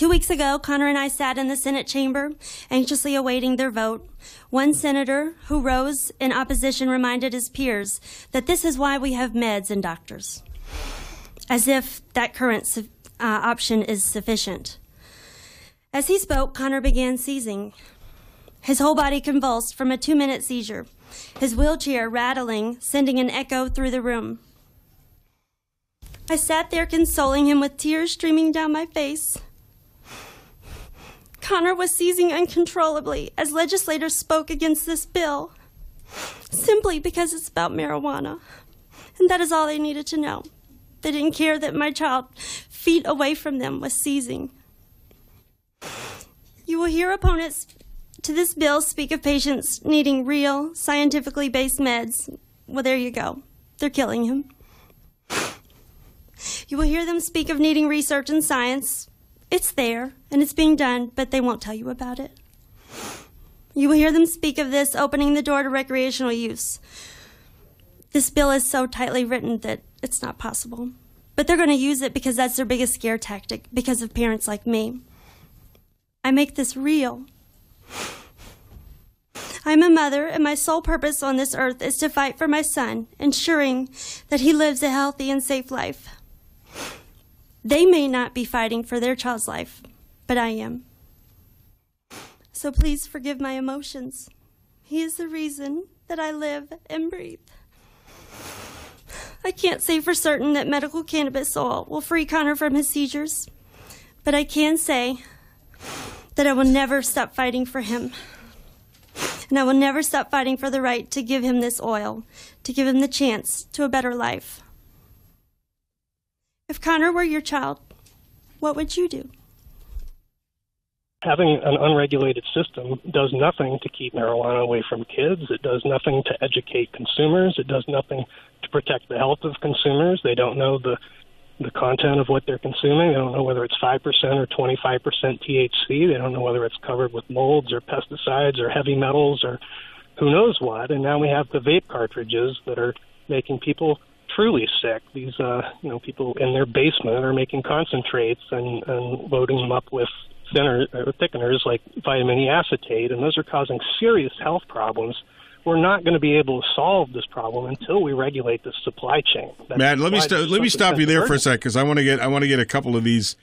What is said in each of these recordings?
Two weeks ago, Connor and I sat in the Senate chamber, anxiously awaiting their vote. One senator who rose in opposition reminded his peers that this is why we have meds and doctors, as if that current uh, option is sufficient. As he spoke, Connor began seizing. His whole body convulsed from a two minute seizure, his wheelchair rattling, sending an echo through the room. I sat there consoling him with tears streaming down my face. Connor was seizing uncontrollably as legislators spoke against this bill, simply because it's about marijuana. And that is all they needed to know. They didn't care that my child, feet away from them, was seizing. You will hear opponents to this bill speak of patients needing real, scientifically based meds. Well, there you go. They're killing him. You will hear them speak of needing research and science. It's there and it's being done, but they won't tell you about it. You will hear them speak of this opening the door to recreational use. This bill is so tightly written that it's not possible. But they're going to use it because that's their biggest scare tactic, because of parents like me. I make this real. I'm a mother, and my sole purpose on this earth is to fight for my son, ensuring that he lives a healthy and safe life. They may not be fighting for their child's life, but I am. So please forgive my emotions. He is the reason that I live and breathe. I can't say for certain that medical cannabis oil will free Connor from his seizures, but I can say that I will never stop fighting for him. And I will never stop fighting for the right to give him this oil, to give him the chance to a better life. If Connor were your child, what would you do? Having an unregulated system does nothing to keep marijuana away from kids. It does nothing to educate consumers. It does nothing to protect the health of consumers. They don't know the the content of what they're consuming. They don't know whether it's 5% or 25% THC. They don't know whether it's covered with molds or pesticides or heavy metals or who knows what. And now we have the vape cartridges that are making people truly sick. These, uh, you know, people in their basement are making concentrates and, and loading them up with thinner, or thickeners like vitamin E acetate, and those are causing serious health problems we're not going to be able to solve this problem until we regulate the supply chain. That's Matt, let me st- let me stop you there for a sec because I want to get I want to get a couple of these.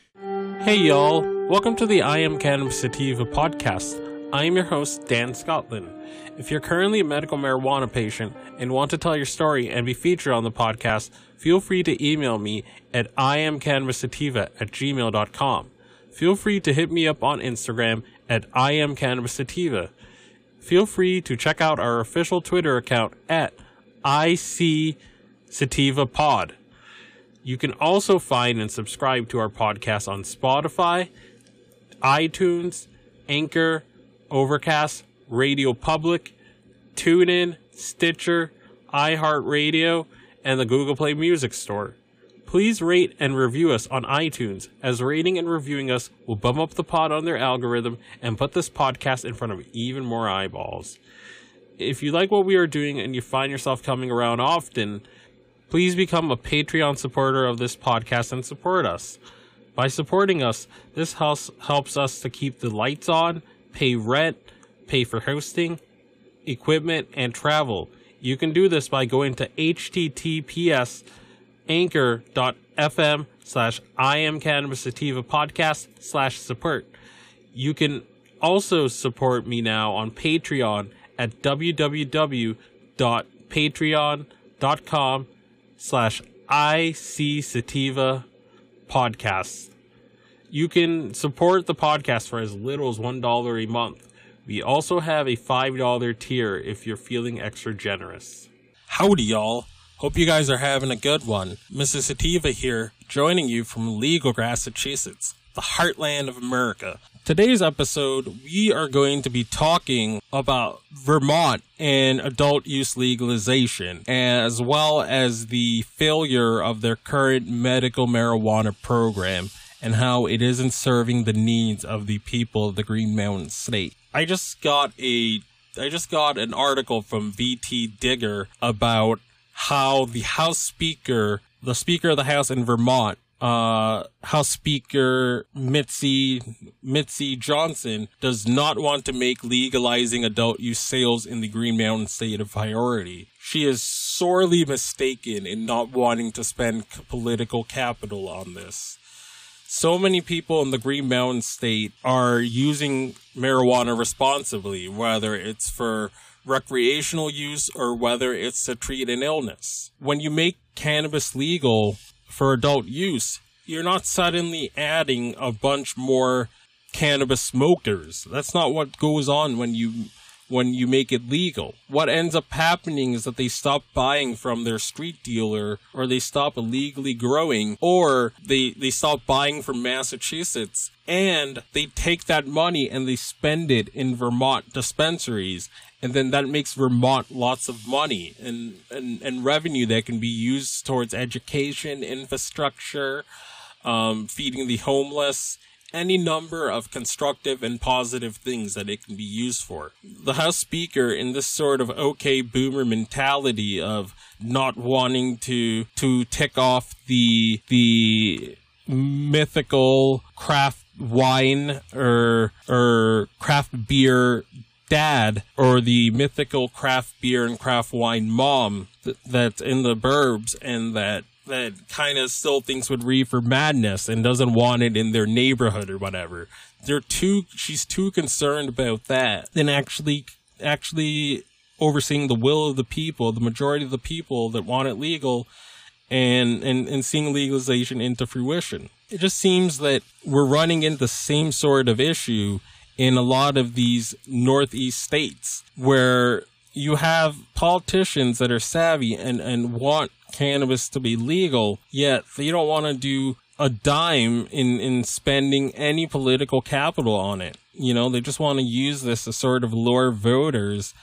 Hey y'all, welcome to the I Am Cannabis Sativa podcast. I am your host Dan Scotland. If you're currently a medical marijuana patient and want to tell your story and be featured on the podcast, feel free to email me at iamcannabissativa at gmail.com. Feel free to hit me up on Instagram at iamcannabissativa feel free to check out our official Twitter account at IC Sativa Pod. You can also find and subscribe to our podcast on Spotify, iTunes, Anchor, Overcast, Radio Public, TuneIn, Stitcher, iHeartRadio, and the Google Play Music Store. Please rate and review us on iTunes, as rating and reviewing us will bump up the pod on their algorithm and put this podcast in front of even more eyeballs. If you like what we are doing and you find yourself coming around often, please become a Patreon supporter of this podcast and support us. By supporting us, this house helps us to keep the lights on, pay rent, pay for hosting, equipment, and travel. You can do this by going to https anchor.fm slash I am cannabis sativa podcast slash support. You can also support me now on Patreon at www.patreon.com slash IC Sativa. You can support the podcast for as little as $1 a month. We also have a $5 tier if you're feeling extra generous. Howdy, y'all. Hope you guys are having a good one. Mrs. Sativa here, joining you from Legal, Massachusetts, the heartland of America. Today's episode, we are going to be talking about Vermont and adult use legalization, as well as the failure of their current medical marijuana program and how it isn't serving the needs of the people of the Green Mountain State. I just got a I just got an article from VT Digger about how the House Speaker, the Speaker of the House in Vermont, uh, House Speaker Mitzi Mitzi Johnson does not want to make legalizing adult use sales in the Green Mountain State a priority. She is sorely mistaken in not wanting to spend political capital on this. So many people in the Green Mountain State are using marijuana responsibly, whether it's for recreational use or whether it's to treat an illness. When you make cannabis legal for adult use, you're not suddenly adding a bunch more cannabis smokers. That's not what goes on when you when you make it legal. What ends up happening is that they stop buying from their street dealer or they stop illegally growing or they, they stop buying from Massachusetts and they take that money and they spend it in Vermont dispensaries. And then that makes Vermont lots of money and, and, and revenue that can be used towards education, infrastructure, um, feeding the homeless, any number of constructive and positive things that it can be used for. The House Speaker, in this sort of okay boomer mentality of not wanting to to tick off the the mythical craft wine or or craft beer dad or the mythical craft beer and craft wine mom th- that's in the burbs and that that kind of still thinks with reefer madness and doesn't want it in their neighborhood or whatever. They're too, she's too concerned about that than actually, actually overseeing the will of the people, the majority of the people that want it legal and, and, and seeing legalization into fruition. It just seems that we're running into the same sort of issue in a lot of these Northeast states where you have politicians that are savvy and, and want cannabis to be legal, yet they don't want to do a dime in, in spending any political capital on it. You know, they just want to use this to sort of lure voters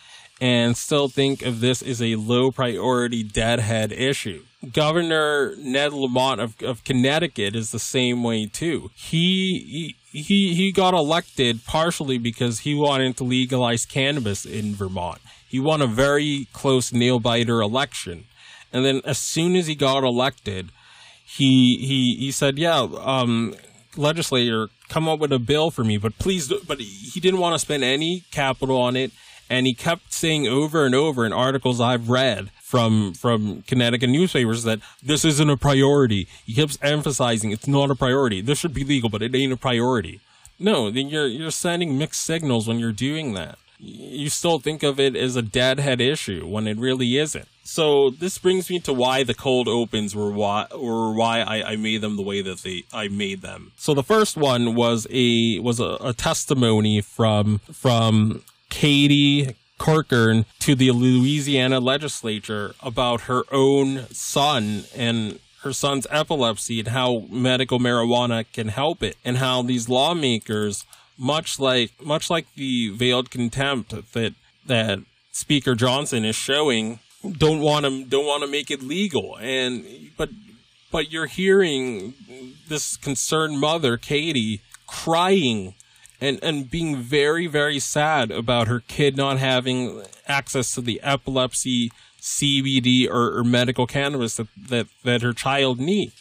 and still think of this as a low priority deadhead issue. Governor Ned Lamont of, of Connecticut is the same way too. He, he he he got elected partially because he wanted to legalize cannabis in Vermont. He won a very close nail biter election. And then as soon as he got elected, he he he said, "Yeah, um, legislator, come up with a bill for me, but please." But he didn't want to spend any capital on it, and he kept saying over and over in articles I've read from from Connecticut newspapers that this isn't a priority. He keeps emphasizing it's not a priority. This should be legal, but it ain't a priority. No, then you're you're sending mixed signals when you're doing that you still think of it as a deadhead issue when it really isn't. So this brings me to why the cold opens were why or why I, I made them the way that they I made them. So the first one was a was a, a testimony from from Katie Corcoran to the Louisiana legislature about her own son and her son's epilepsy and how medical marijuana can help it and how these lawmakers much like much like the veiled contempt that that Speaker Johnson is showing, don't want to don't want to make it legal. And but but you're hearing this concerned mother, Katie, crying and and being very very sad about her kid not having access to the epilepsy CBD or, or medical cannabis that, that that her child needs.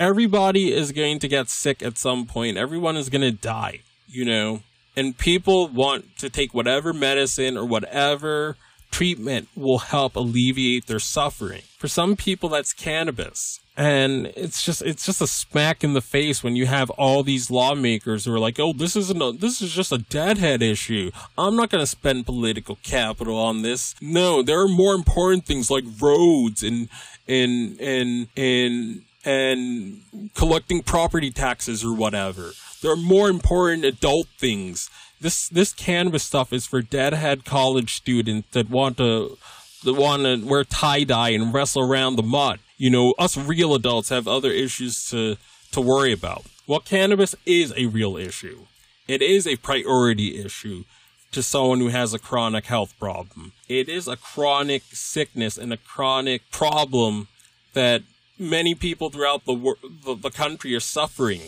Everybody is going to get sick at some point. Everyone is going to die you know, and people want to take whatever medicine or whatever treatment will help alleviate their suffering. For some people, that's cannabis. And it's just, it's just a smack in the face when you have all these lawmakers who are like, oh, this isn't a, this is just a deadhead issue. I'm not going to spend political capital on this. No, there are more important things like roads and, and, and, and, and collecting property taxes or whatever. There are more important adult things. This this cannabis stuff is for deadhead college students that want to that want to wear tie dye and wrestle around the mud. You know, us real adults have other issues to to worry about. Well, cannabis is a real issue. It is a priority issue to someone who has a chronic health problem. It is a chronic sickness and a chronic problem that many people throughout the, the, the country are suffering.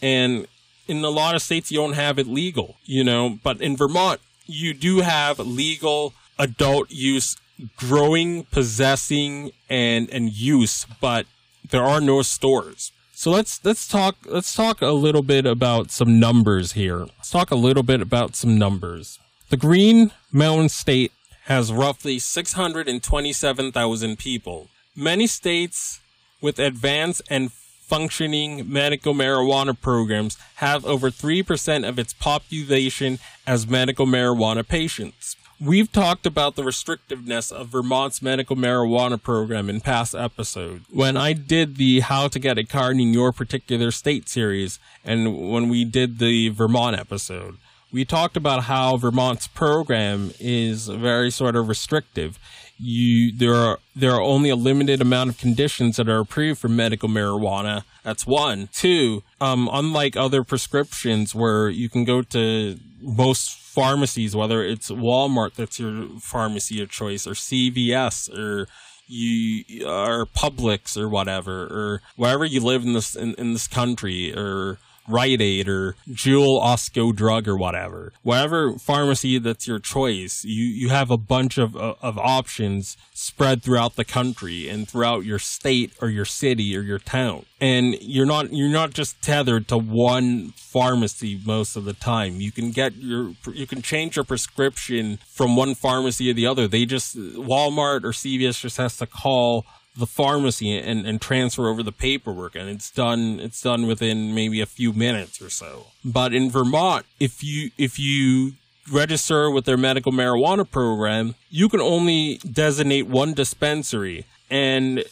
And in a lot of states you don't have it legal, you know, but in Vermont you do have legal adult use growing, possessing and and use, but there are no stores. So let's let's talk let's talk a little bit about some numbers here. Let's talk a little bit about some numbers. The Green Mountain State has roughly 627,000 people. Many states with advanced and functioning medical marijuana programs have over 3% of its population as medical marijuana patients. We've talked about the restrictiveness of Vermont's medical marijuana program in past episodes. When I did the How to Get a Card in Your Particular State series, and when we did the Vermont episode, we talked about how Vermont's program is very sort of restrictive. You there are there are only a limited amount of conditions that are approved for medical marijuana. That's one. Two, um, unlike other prescriptions where you can go to most pharmacies, whether it's Walmart that's your pharmacy of choice, or CVS, or you or Publix or whatever, or wherever you live in this in, in this country, or Rite Aid or Jewel Osco Drug or whatever. Whatever pharmacy that's your choice, you, you have a bunch of, uh, of options spread throughout the country and throughout your state or your city or your town. And you're not, you're not just tethered to one pharmacy most of the time. You can get your, you can change your prescription from one pharmacy to the other. They just, Walmart or CVS just has to call the pharmacy and, and transfer over the paperwork and it's done it's done within maybe a few minutes or so but in vermont if you if you register with their medical marijuana program you can only designate one dispensary and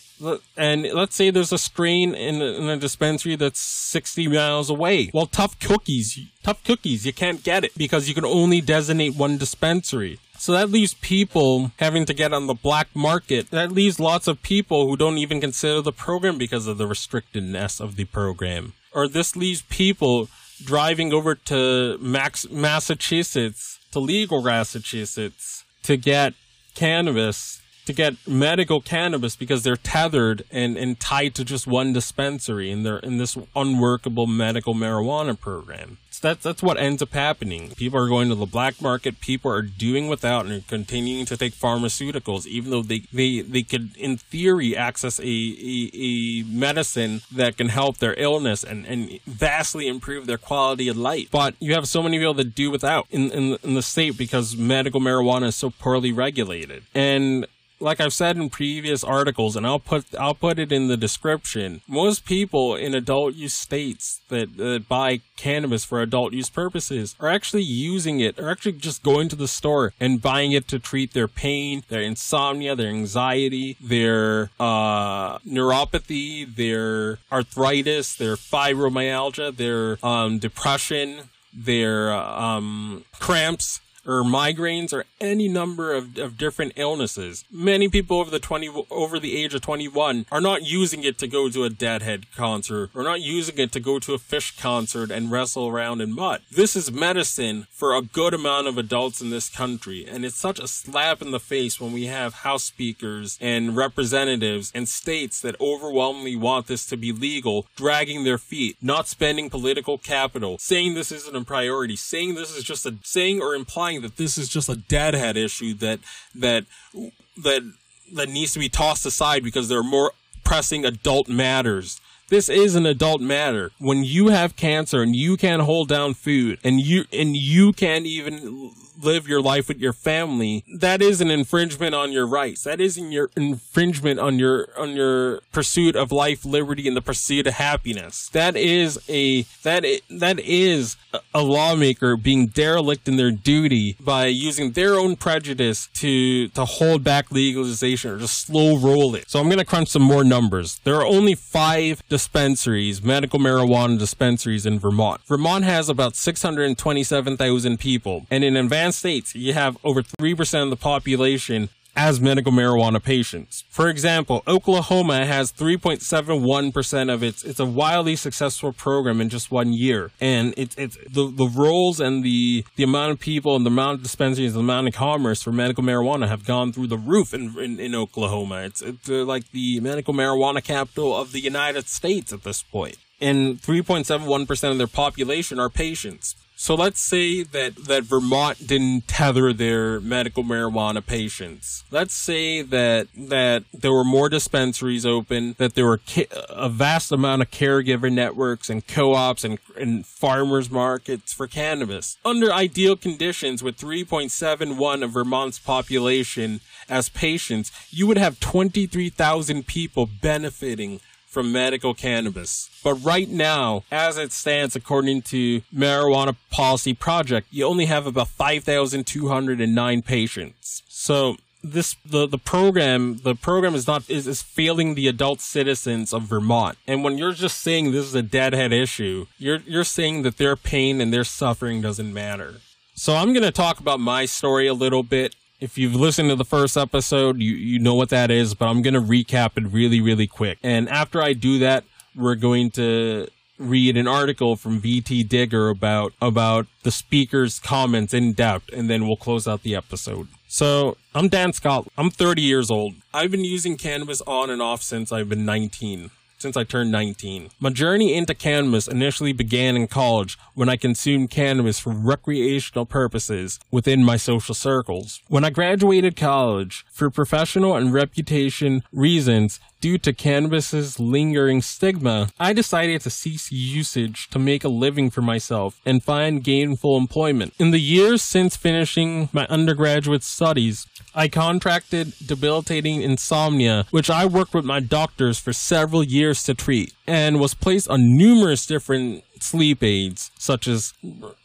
and let's say there's a strain in, in a dispensary that's 60 miles away. Well, tough cookies, tough cookies, you can't get it because you can only designate one dispensary. So that leaves people having to get on the black market. That leaves lots of people who don't even consider the program because of the restrictedness of the program. Or this leaves people driving over to Max- Massachusetts, to legal Massachusetts, to get cannabis to get medical cannabis because they're tethered and, and tied to just one dispensary and they're in this unworkable medical marijuana program. That's that's what ends up happening. People are going to the black market, people are doing without and continuing to take pharmaceuticals, even though they, they, they could in theory access a, a, a medicine that can help their illness and, and vastly improve their quality of life. But you have so many people that do without in, in, in the state because medical marijuana is so poorly regulated. And like I've said in previous articles, and I'll put I'll put it in the description. Most people in adult use states that, that buy cannabis for adult use purposes are actually using it, are actually just going to the store and buying it to treat their pain, their insomnia, their anxiety, their uh, neuropathy, their arthritis, their fibromyalgia, their um, depression, their um, cramps or migraines or any number of, of different illnesses. Many people over the 20, over the age of 21 are not using it to go to a Deadhead concert or not using it to go to a Phish concert and wrestle around in mud. This is medicine for a good amount of adults in this country. And it's such a slap in the face when we have House speakers and representatives and states that overwhelmingly want this to be legal, dragging their feet, not spending political capital, saying this isn't a priority, saying this is just a, saying or implying saying that this is just a deadhead issue that that that that needs to be tossed aside because there are more pressing adult matters. This is an adult matter. When you have cancer and you can't hold down food and you and you can't even live your life with your family, that is an infringement on your rights. That is in your infringement on your on your pursuit of life, liberty, and the pursuit of happiness. That is a that is, that is a lawmaker being derelict in their duty by using their own prejudice to to hold back legalization or just slow roll it. So I'm going to crunch some more numbers. There are only five dispensaries, medical marijuana dispensaries in Vermont. Vermont has about 627,000 people, and in advanced states, you have over 3% of the population as medical marijuana patients. For example, Oklahoma has 3.71% of its, it's a wildly successful program in just one year. And it's, it's the, the roles and the, the amount of people and the amount of dispensaries and the amount of commerce for medical marijuana have gone through the roof in, in, in Oklahoma. It's, it's uh, like the medical marijuana capital of the United States at this point. And 3.71% of their population are patients. So let's say that, that Vermont didn't tether their medical marijuana patients. Let's say that that there were more dispensaries open, that there were ca- a vast amount of caregiver networks and co-ops and, and farmers markets for cannabis. Under ideal conditions, with 3.71 of Vermont's population as patients, you would have 23,000 people benefiting from medical cannabis. But right now, as it stands, according to Marijuana Policy Project, you only have about 5,209 patients. So this the the program the program is not is, is failing the adult citizens of Vermont. And when you're just saying this is a deadhead issue, you're you're saying that their pain and their suffering doesn't matter. So I'm going to talk about my story a little bit if you've listened to the first episode, you, you know what that is, but I'm going to recap it really, really quick. And after I do that, we're going to read an article from VT Digger about, about the speaker's comments in depth, and then we'll close out the episode. So, I'm Dan Scott. I'm 30 years old. I've been using cannabis on and off since I've been 19 since I turned 19. My journey into cannabis initially began in college when I consumed cannabis for recreational purposes within my social circles. When I graduated college, for professional and reputation reasons, due to cannabis's lingering stigma, I decided to cease usage to make a living for myself and find gainful employment. In the years since finishing my undergraduate studies, I contracted debilitating insomnia, which I worked with my doctors for several years to treat, and was placed on numerous different sleep aids, such as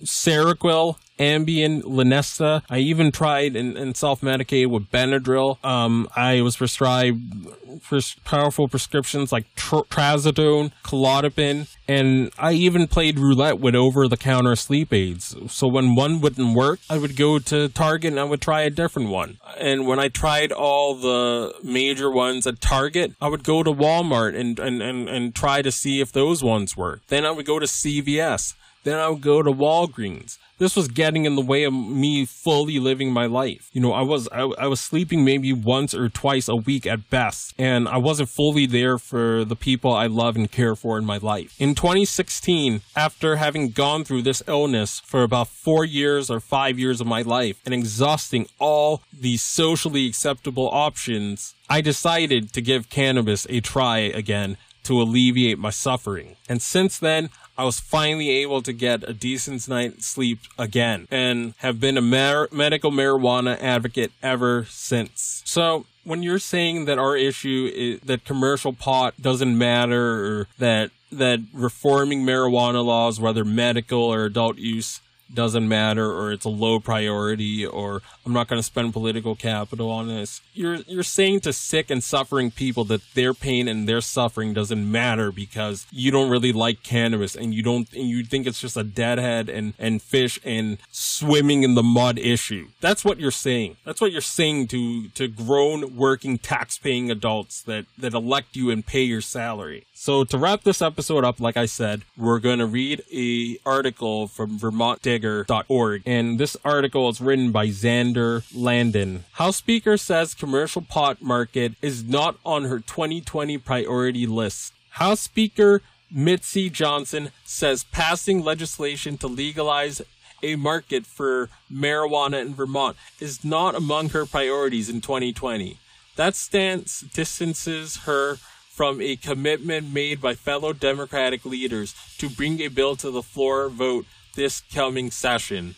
Seroquel, Ambien, Lunesta. I even tried and, and self-medicated with Benadryl. Um, I was prescribed pres- powerful prescriptions like tr- Trazodone, Klonopin, and I even played roulette with over-the-counter sleep aids. So when one wouldn't work, I would go to Target and I would try a different one. And when I tried all the major ones at Target, I would go to Walmart and, and, and, and try to see if those ones worked. Then I would go to CVS. Then I would go to Walgreens this was getting in the way of me fully living my life. You know, I was I, I was sleeping maybe once or twice a week at best, and I wasn't fully there for the people I love and care for in my life. In 2016, after having gone through this illness for about four years or five years of my life and exhausting all the socially acceptable options, I decided to give cannabis a try again to alleviate my suffering. And since then, I was finally able to get a decent night's sleep again and have been a mar- medical marijuana advocate ever since. So, when you're saying that our issue is that commercial pot doesn't matter or that that reforming marijuana laws, whether medical or adult use, doesn't matter or it's a low priority or I'm not going to spend political capital on this. You're you're saying to sick and suffering people that their pain and their suffering doesn't matter because you don't really like cannabis and you don't and you think it's just a deadhead and and Phish and swimming in the mud issue. That's what you're saying. That's what you're saying to to grown working tax paying adults that that elect you and pay your salary. So to wrap this episode up, like I said, we're going to read a article from VermontDigger.org, and this article is written by Xander Landen. House Speaker says commercial pot market is not on her 2020 priority list. House Speaker Mitzi Johnson says passing legislation to legalize a market for marijuana in Vermont is not among her priorities in 2020. That stance distances her from a commitment made by fellow Democratic leaders to bring a bill to the floor vote this coming session.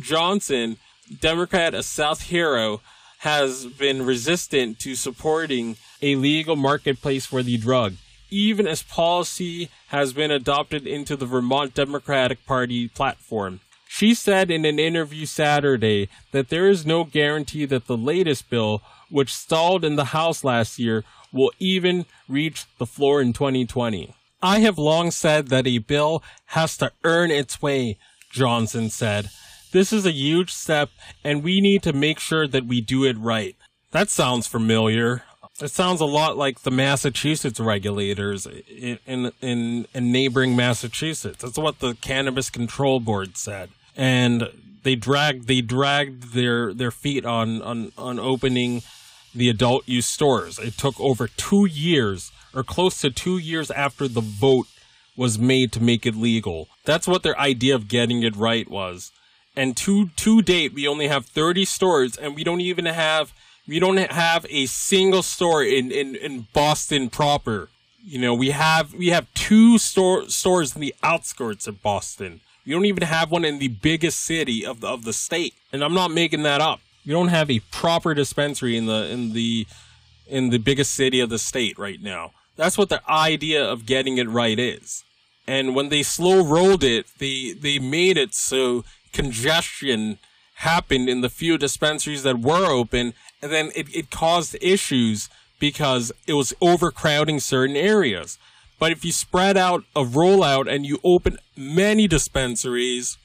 Johnson, Democrat, a South Hero, has been resistant to supporting a legal marketplace for the drug, even as policy has been adopted into the Vermont Democratic Party platform. She said in an interview Saturday that there is no guarantee that the latest bill, which stalled in the House last year, will even reach the floor in 2020. I have long said that a bill has to earn its way, Johnson said. This is a huge step and we need to make sure that we do it right. That sounds familiar. It sounds a lot like the Massachusetts regulators in, in, in, in neighboring Massachusetts. That's what the Cannabis Control Board said. And they dragged, they dragged their, their feet on, on, on opening the adult use stores. It took over two years, or close to two years after the vote was made to make it legal. That's what their idea of getting it right was. And to to date, we only have 30 stores, and we don't even have we don't have a single store in in, in Boston proper. You know, we have we have two store stores in the outskirts of Boston. We don't even have one in the biggest city of the of the state, and I'm not making that up. We don't have a proper dispensary in the in the in the biggest city of the state right now. That's what the idea of getting it right is. And when they slow rolled it, they they made it so congestion happened in the few dispensaries that were open, and then it, it caused issues because it was overcrowding certain areas. But if you spread out a rollout and you open many dispensaries,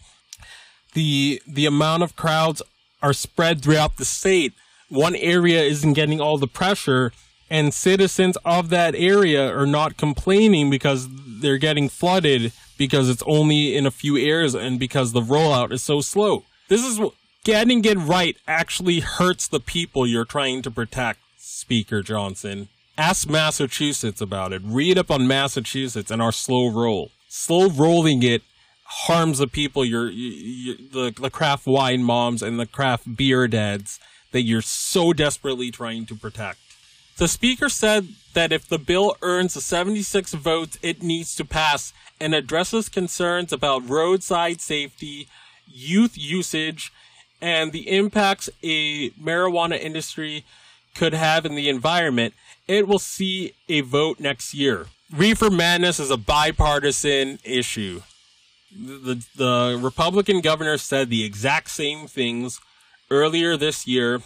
the the amount of crowds are spread throughout the state. One area isn't getting all the pressure, and citizens of that area are not complaining because they're getting flooded because it's only in a few areas and because the rollout is so slow. This is getting it right actually hurts the people you're trying to protect, Speaker Johnson. Ask Massachusetts about it. Read up on Massachusetts and our slow roll. Slow rolling it harms the people you're, you, the, the craft wine moms and the craft beer dads that you're so desperately trying to protect. The speaker said that if the bill earns the 76 votes it needs to pass and addresses concerns about roadside safety, youth usage, and the impacts a marijuana industry could have in the environment, it will see a vote next year. Reefer madness is a bipartisan issue. The, the Republican governor said the exact same things earlier this year.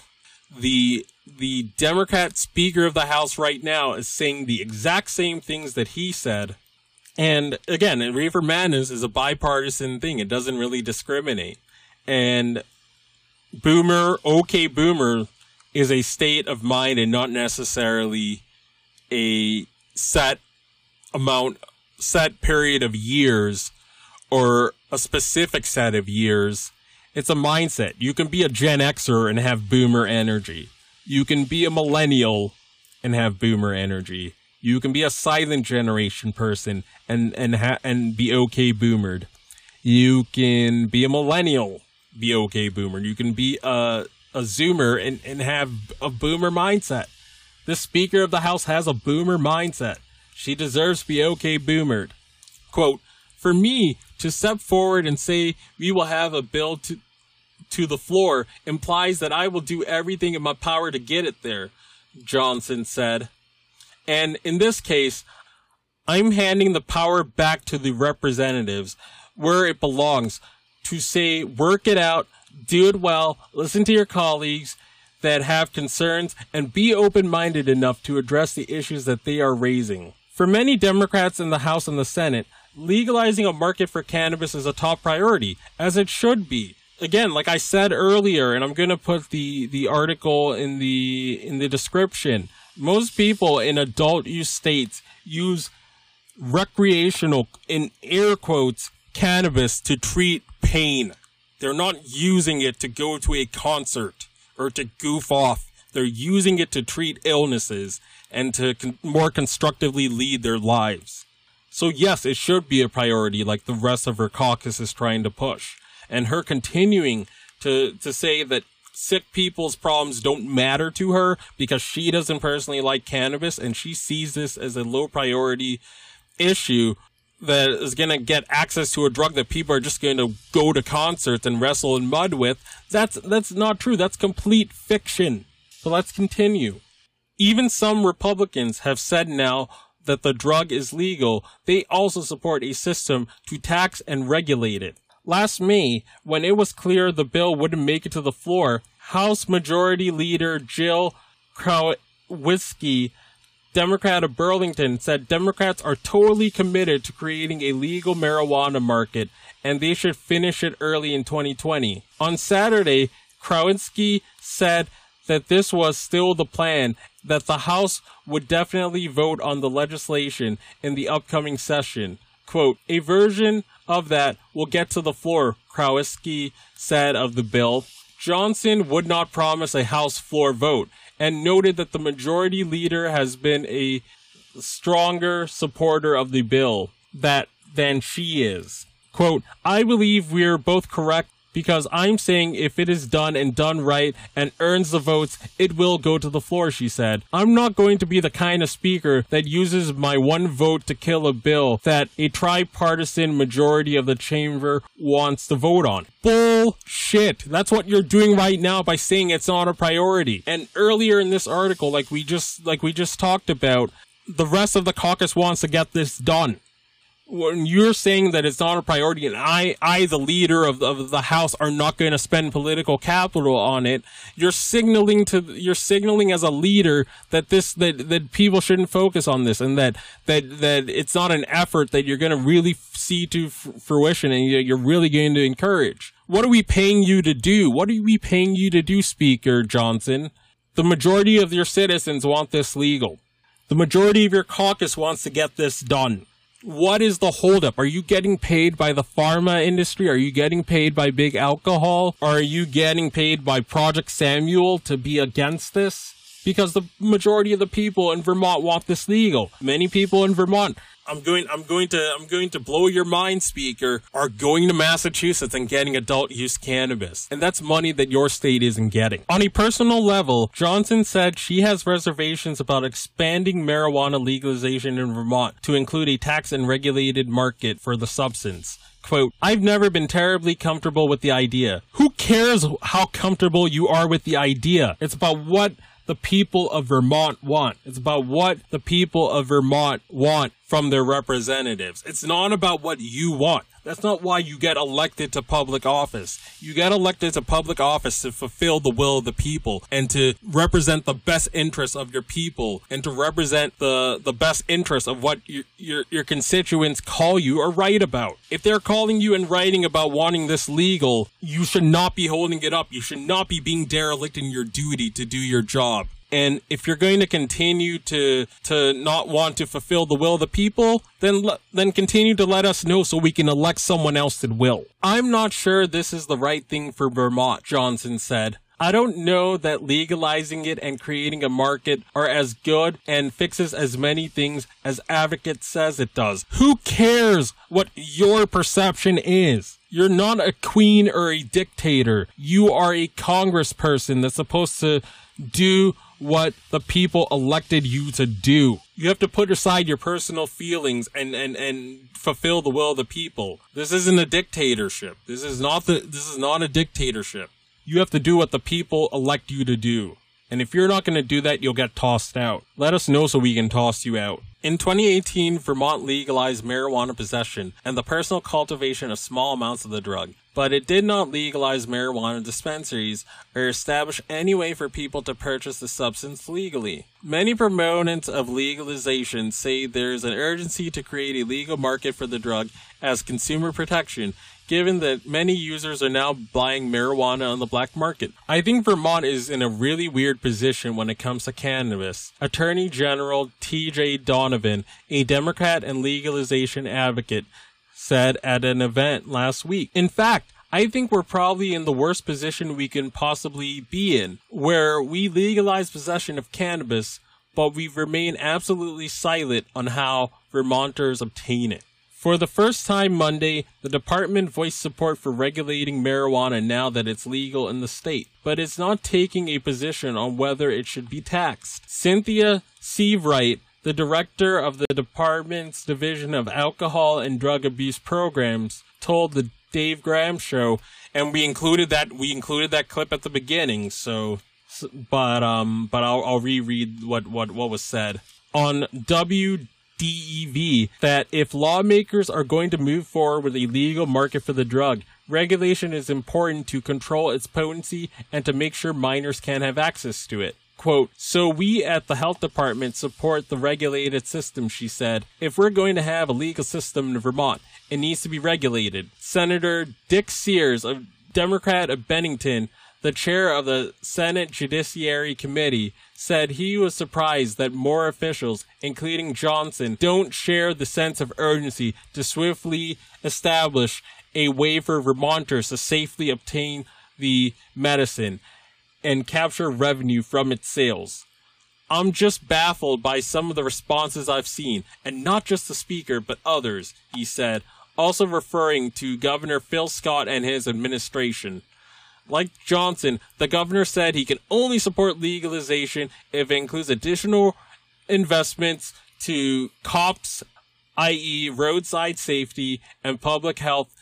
The the Democrat Speaker of the House right now is saying the exact same things that he said. And again, reefer madness is a bipartisan thing. It doesn't really discriminate. And boomer, okay boomer is a state of mind and not necessarily a set amount, set period of years or a specific set of years. It's a mindset. You can be a Gen Xer and have boomer energy. You can be a millennial and have boomer energy. You can be a silent generation person and and ha- and be okay boomered. You can be a millennial, be okay boomer. You can be a a zoomer and, and have a boomer mindset. The Speaker of the House has a boomer mindset. She deserves to be okay boomered. Quote, for me to step forward and say we will have a bill to to the floor implies that I will do everything in my power to get it there, Johnson said. And in this case, I'm handing the power back to the representatives where it belongs to say, work it out, do it well, listen to your colleagues that have concerns, and be open minded enough to address the issues that they are raising. For many Democrats in the House and the Senate, legalizing a market for cannabis is a top priority, as it should be. Again, like I said earlier, and I'm going to put the, the article in the in the description. Most people in adult use states use recreational, in air quotes, cannabis to treat pain. They're not using it to go to a concert or to goof off. They're using it to treat illnesses and to con- more constructively lead their lives. So yes, it should be a priority like the rest of her caucus is trying to push. And her continuing to, to say that sick people's problems don't matter to her because she doesn't personally like cannabis and she sees this as a low priority issue that is going to get access to a drug that people are just going to go to concerts and wrestle in mud with. That's, that's not true. That's complete fiction. So let's continue. Even some Republicans have said now that the drug is legal. They also support a system to tax and regulate it. Last May, when it was clear the bill wouldn't make it to the floor, House Majority Leader Jill Krowinski Democrat of Burlington, said Democrats are totally committed to creating a legal marijuana market and they should finish it early in 2020. On Saturday, Krowinski said that this was still the plan, that the House would definitely vote on the legislation in the upcoming session. Quote, a version of that will get to the floor, Krowinski said of the bill. Johnson would not promise a House floor vote and noted that the majority leader has been a stronger supporter of the bill. That than she is. Quote, I believe we're both correct because I'm saying if it is done and done right and earns the votes, it will go to the floor, she said. I'm not going to be the kind of speaker that uses my one vote to kill a bill that a tripartisan majority of the chamber wants to vote on. Bullshit. That's what you're doing right now by saying it's not a priority. And earlier in this article, like we just like we just talked about, the rest of the caucus wants to get this done when you're saying that it's not a priority and I, I, the leader of, of the house are not going to spend political capital on it, you're signaling to, you're signaling as a leader that this, that, that people shouldn't focus on this and that, that, that it's not an effort that you're going to really see to fruition and you're really going to encourage. What are we paying you to do? What are we paying you to do, Speaker Johnson? The majority of your citizens want this legal. The majority of your caucus wants to get this done what is the holdup? Are you getting paid by the pharma industry? Are you getting paid by big alcohol? Are you getting paid by Project Samuel to be against this? Because the majority of the people in Vermont want this legal. Many people in Vermont I'm going I'm going to I'm going to blow your mind speaker are going to Massachusetts and getting adult use cannabis. And that's money that your state isn't getting. On a personal level, Johnson said she has reservations about expanding marijuana legalization in Vermont to include a tax and regulated market for the substance quote, I've never been terribly comfortable with the idea. Who cares how comfortable you are with the idea? It's about what the people of Vermont want. It's about what the people of Vermont want from their representatives. It's not about what you want. That's not why you get elected to public office. You get elected to public office to fulfill the will of the people and to represent the best interests of your people and to represent the, the best interests of what your, your, your constituents call you or write about. If they're calling you and writing about wanting this legal, you should not be holding it up. You should not be being derelict in your duty to do your job. And if you're going to continue to to not want to fulfill the will of the people, then then continue to let us know so we can elect someone else that will. I'm not sure this is the right thing for Vermont, Johnson said. I don't know that legalizing it and creating a market are as good and fixes as many things as Advocate says it does. Who cares what your perception is? You're not a queen or a dictator. You are a congressperson that's supposed to do what the people elected you to do. You have to put aside your personal feelings and, and, and fulfill the will of the people. This isn't a dictatorship. This is not the, this is not a dictatorship. You have to do what the people elect you to do. And if you're not going to do that, you'll get tossed out. Let us know so we can toss you out. In 2018, Vermont legalized marijuana possession and the personal cultivation of small amounts of the drug, but it did not legalize marijuana dispensaries or establish any way for people to purchase the substance legally. Many proponents of legalization say there is an urgency to create a legal market for the drug as consumer protection given that many users are now buying marijuana on the black market. I think Vermont is in a really weird position when it comes to cannabis. Attorney General T.J. Donovan, a Democrat and legalization advocate, said at an event last week. In fact, I think we're probably in the worst position we can possibly be in, where we legalize possession of cannabis, but we remain absolutely silent on how Vermonters obtain it. For the first time Monday, the department voiced support for regulating marijuana now that it's legal in the state, but it's not taking a position on whether it should be taxed. Cynthia Seivwright, the director of the department's division of alcohol and drug abuse programs, told the Dave Gram show, and we included that we included that clip at the beginning. So, but um, but I'll I'll reread what what what was said on W DEV that if lawmakers are going to move forward with a legal market for the drug, regulation is important to control its potency and to make sure minors can have access to it. Quote, so we at the health department support the regulated system, she said. If we're going to have a legal system in Vermont, it needs to be regulated. Senator Dick Sears, a Democrat of Bennington, the chair of the Senate Judiciary Committee, said he was surprised that more officials, including Johnson, don't share the sense of urgency to swiftly establish a way for Vermonters to safely obtain the medicine and capture revenue from its sales. I'm just baffled by some of the responses I've seen, and not just the speaker, but others, he said, also referring to Governor Phil Scott and his administration. Like Johnson, the governor said he can only support legalization if it includes additional investments to cops, i.e., roadside safety and public health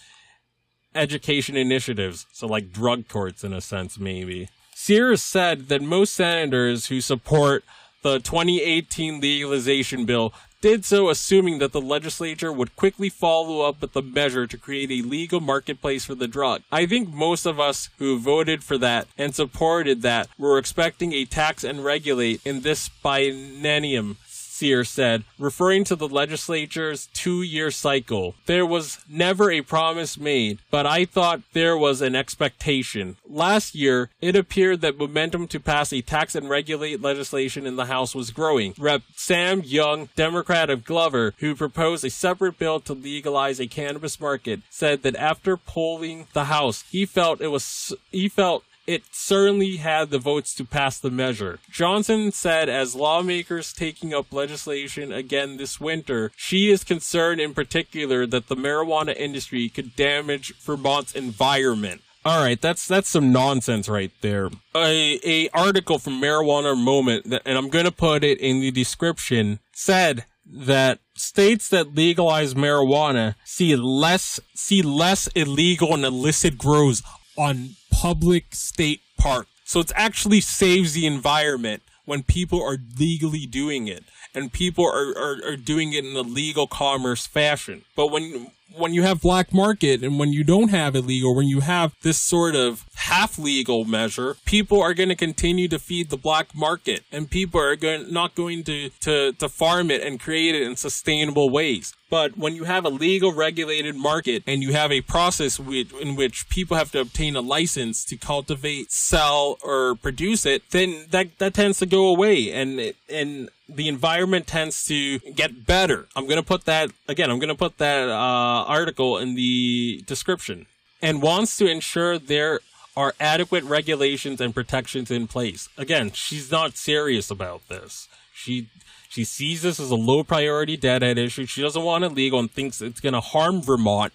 education initiatives. So, like drug courts, in a sense, maybe. Sears said that most senators who support the 2018 legalization bill did so assuming that the legislature would quickly follow up with the measure to create a legal marketplace for the drug. I think most of us who voted for that and supported that were expecting a tax and regulate in this biennium Sears said, referring to the legislature's two year cycle. There was never a promise made, but I thought there was an expectation. Last year, it appeared that momentum to pass a tax and regulate legislation in the House was growing. Rep. Sam Young, Democrat of Glover, who proposed a separate bill to legalize a cannabis market, said that after polling the House, he felt it was, he felt it certainly had the votes to pass the measure. Johnson said as lawmakers taking up legislation again this winter, she is concerned in particular that the marijuana industry could damage Vermont's environment. All right, that's that's some nonsense right there. A, a article from Marijuana Moment, that, and I'm going to put it in the description, said that states that legalize marijuana see less see less illegal and illicit grows on public state park. So it actually saves the environment when people are legally doing it and people are, are, are doing it in a legal commerce fashion. But when when you have black market and when you don't have illegal, when you have this sort of half legal measure, people are going to continue to feed the black market and people are going, not going to, to, to farm it and create it in sustainable ways. But when you have a legal regulated market and you have a process in which people have to obtain a license to cultivate, sell, or produce it, then that, that tends to go away and, and the environment tends to get better. I'm going to put that, again, I'm going to put that, uh, article in the description and wants to ensure there are adequate regulations and protections in place. Again, she's not serious about this. She she sees this as a low priority deadhead issue. She doesn't want it legal and thinks it's going to harm Vermont.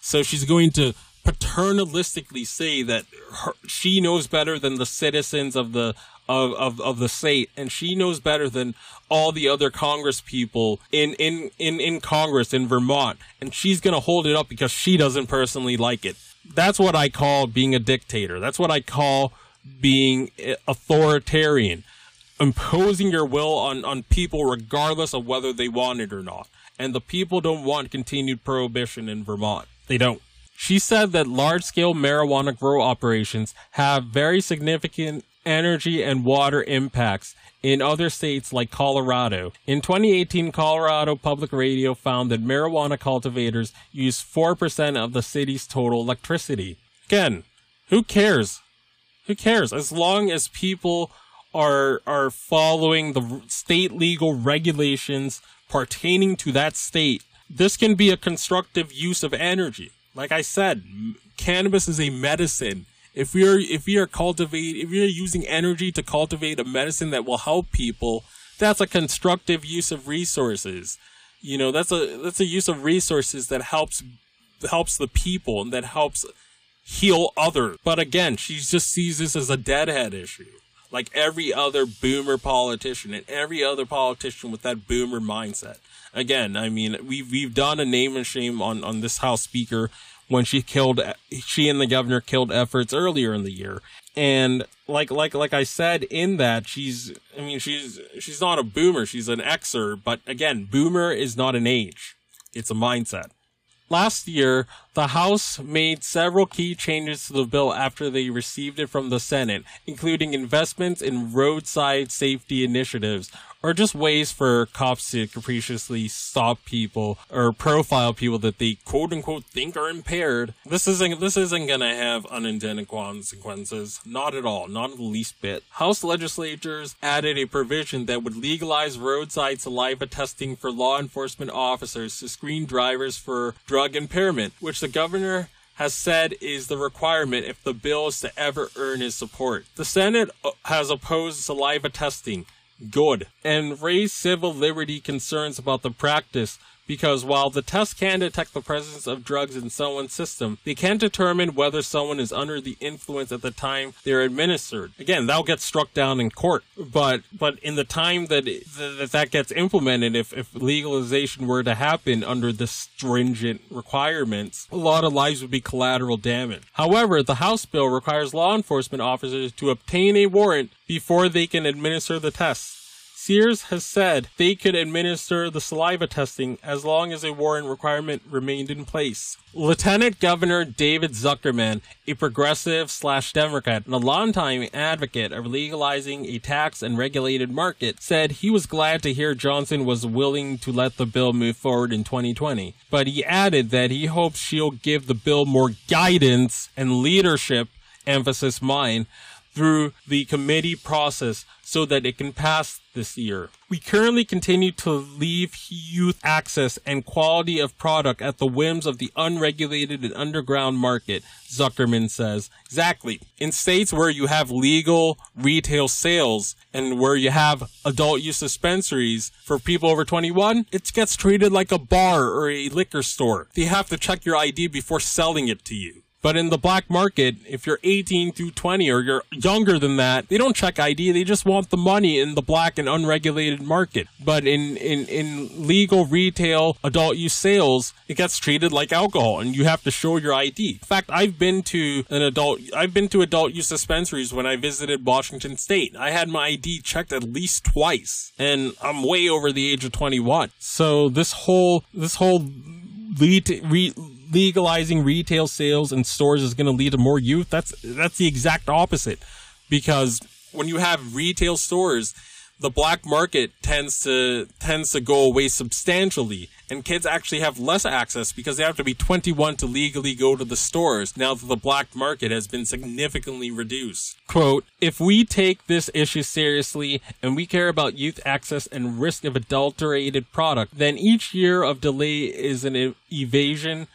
So she's going to paternalistically say that her, she knows better than the citizens of the of, of, of the state and she knows better than all the other congress people in, in, in, in congress in vermont and she's going to hold it up because she doesn't personally like it. That's what i call being a dictator. That's what i call being authoritarian imposing your will on, on people regardless of whether they want it or not. And the people don't want continued prohibition in vermont. They don't she said that large scale marijuana grow operations have very significant energy and water impacts in other states like Colorado. In 2018, Colorado Public Radio found that marijuana cultivators use 4% of the city's total electricity. Again, who cares? Who cares? As long as people are are following the state legal regulations pertaining to that state, this can be a constructive use of energy. Like I said, cannabis is a medicine. If we are if we are cultivate if are using energy to cultivate a medicine that will help people, that's a constructive use of resources. You know, that's a that's a use of resources that helps helps the people and that helps heal others. But again, she just sees this as a deadhead issue. Like every other boomer politician and every other politician with that boomer mindset again, I mean, we've we've done a name and shame on on this House Speaker when she killed she and the governor killed efforts earlier in the year. And like like like I said in that she's I mean she's she's not a boomer, she's an Xer, but again, boomer is not an age. It's a mindset. Last year, the House made several key changes to the bill after they received it from the Senate, including investments in roadside safety initiatives, or just ways for cops to capriciously stop people or profile people that they quote unquote think are impaired. This isn't this isn't gonna have unintended consequences. Not at all, not the least bit. House legislators added a provision that would legalize roadside saliva testing for law enforcement officers to screen drivers for drug impairment, which the governor has said is the requirement if the bill is to ever earn his support. The Senate uh, has opposed saliva testing good and raised civil liberty concerns about the practice because while the test can detect the presence of drugs in someone's system, they can't determine whether someone is under the influence at the time they're administered. Again, that'll get struck down in court, but but in the time that that, that gets implemented, if, if legalization were to happen under the stringent requirements, a lot of lives would be collateral damage. However, the House bill requires law enforcement officers to obtain a warrant before they can administer the tests. Sears has said they could administer the saliva testing as long as a warrant requirement remained in place. Lieutenant Governor David Zuckerman, a progressive slash Democrat and a longtime advocate of legalizing a tax and regulated market, said he was glad to hear Johnson was willing to let the bill move forward in 2020. But he added that he hopes she'll give the bill more guidance and leadership, emphasis mine, through the committee process so that it can pass this year. We currently continue to leave youth access and quality of product at the whims of the unregulated and underground market, Zuckerman says. Exactly. In states where you have legal retail sales and where you have adult use dispensaries for people over 21, it gets treated like a bar or a liquor store. They have to check your ID before selling it to you. But in the black market, if you're 18 through 20 or you're younger than that, they don't check ID. They just want the money in the black and unregulated market. But in, in, in legal retail adult use sales, it gets treated like alcohol and you have to show your ID. In fact, I've been to an adult, I've been to adult use dispensaries when I visited Washington State. I had my ID checked at least twice and I'm way over the age of 21. So this whole, this whole lead, re, legalizing retail sales in stores is going to lead to more youth. That's that's the exact opposite, because when you have retail stores, the black market tends to tends to go away substantially, and kids actually have less access because they have to be 21 to legally go to the stores. Now that the black market has been significantly reduced. Quote: If we take this issue seriously and we care about youth access and risk of adulterated product, then each year of delay is an evasion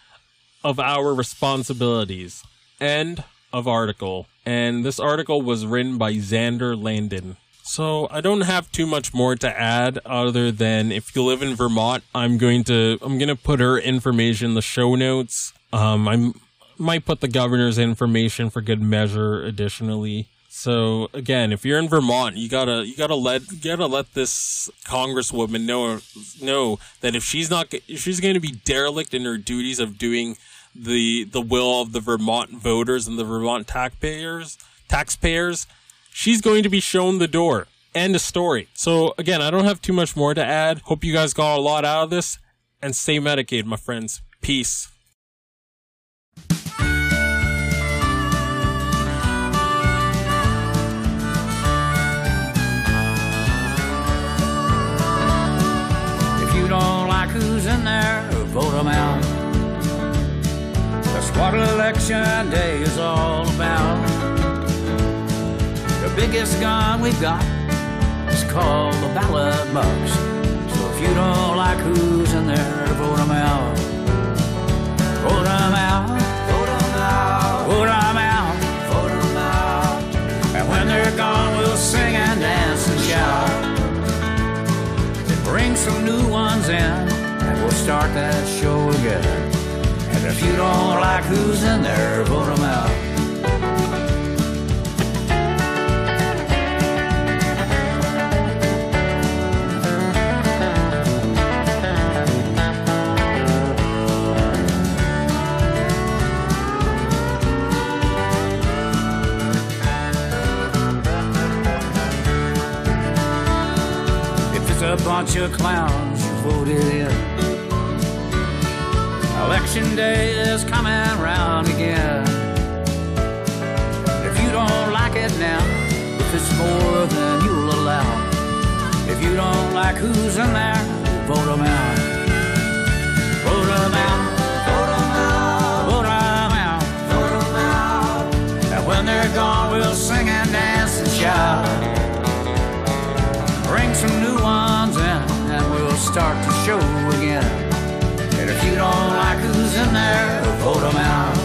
of our responsibilities. End of article. And this article was written by Xander Landen. So I don't have too much more to add other than if you live in Vermont, I'm going to I'm going to put her information in the show notes. Um I might put the governor's information for good measure additionally. So again, if you're in Vermont, you gotta you gotta let you gotta let this congresswoman know know that if she's not if she's going to be derelict in her duties of doing the the will of the Vermont voters and the Vermont taxpayers taxpayers, she's going to be shown the door. End of story. So again, I don't have too much more to add. Hope you guys got a lot out of this, and stay medicated, my friends. Peace. What election day is all about. The biggest gun we've got is called the ballot box. So if you don't like who's in there, vote them out. Vote them out. Vote them out. Vote them out. Vote them out. And when they're gone, we'll sing and dance and shout. Then bring some new ones in, and we'll start that show again. If you don't like who's in there, vote them out. If it's a bunch of clowns you voted in. Election day is coming round again. If you don't like it now, if it's more than you'll allow, if you don't like who's in there, vote them out. Vote them out. Vote out. Vote them out. Vote them out. And when they're gone, we'll sing and dance and shout. Bring some new ones in, and we'll start there, vote them out.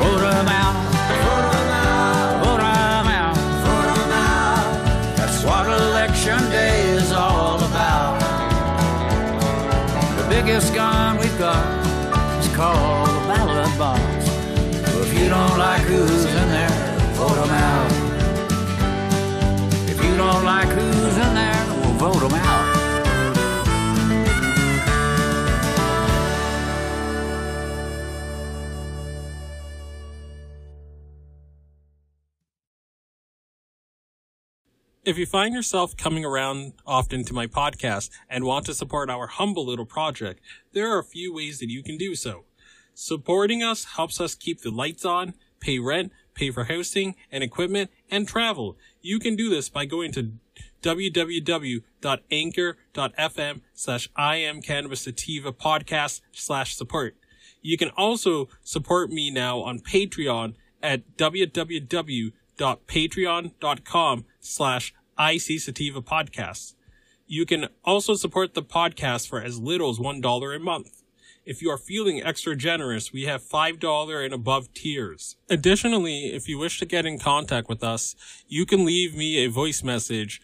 Vote out. Vote out. Vote out. That's what election day is all about. The biggest gun we've got is called the ballot box. So if you don't like who's in there, vote them out. If you don't like who's in there, we'll vote them out. If you find yourself coming around often to my podcast and want to support our humble little project, there are a few ways that you can do so. Supporting us helps us keep the lights on, pay rent, pay for hosting and equipment, and travel. You can do this by going to www.anchor.fm slash I podcast slash support. You can also support me now on Patreon at www.patreon.com slash IC Sativa Podcasts. You can also support the podcast for as little as $1 a month. If you are feeling extra generous, we have $5 and above tiers. Additionally, if you wish to get in contact with us, you can leave me a voice message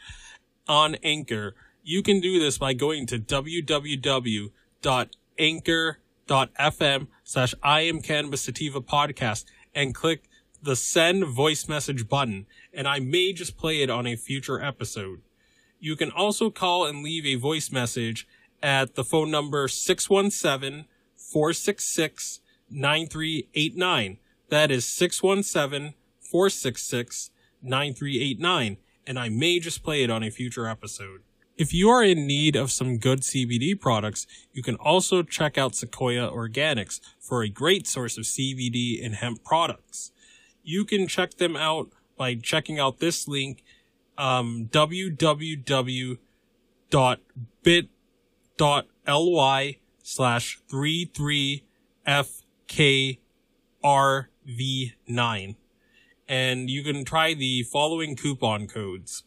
on Anchor. You can do this by going to www.anchor.fm slash I am cannabis sativa podcast and click the send voice message button and I may just play it on a future episode. You can also call and leave a voice message at the phone number 617-466-9389. That is 617-466-9389 and I may just play it on a future episode. If you are in need of some good CBD products, you can also check out Sequoia Organics for a great source of CBD and hemp products. You can check them out by checking out this link, um, www.bit.ly slash 33FKRV9. And you can try the following coupon codes.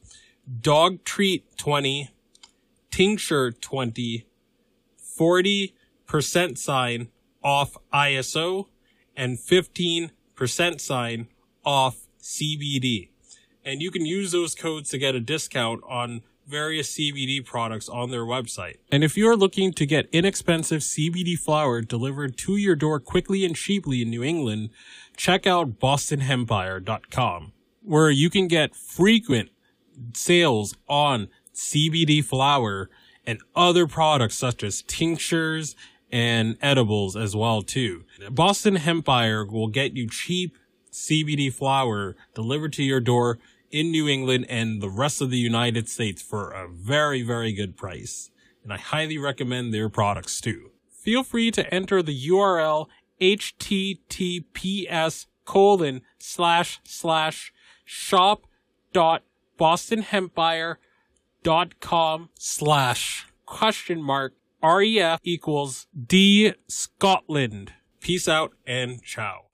Dog treat 20, tincture 20, 40% sign off ISO, and 15% sign off CBD. And you can use those codes to get a discount on various CBD products on their website. And if you are looking to get inexpensive CBD flower delivered to your door quickly and cheaply in New England, check out bostonhempire.com, where you can get frequent sales on CBD flower and other products such as tinctures and edibles as well too. Boston Hempire will get you cheap CBD flower delivered to your door in New England and the rest of the United States for a very, very good price. And I highly recommend their products too. Feel free to enter the URL https colon slash slash shop dot bostonhempire dot com slash question mark ref equals d scotland. Peace out and ciao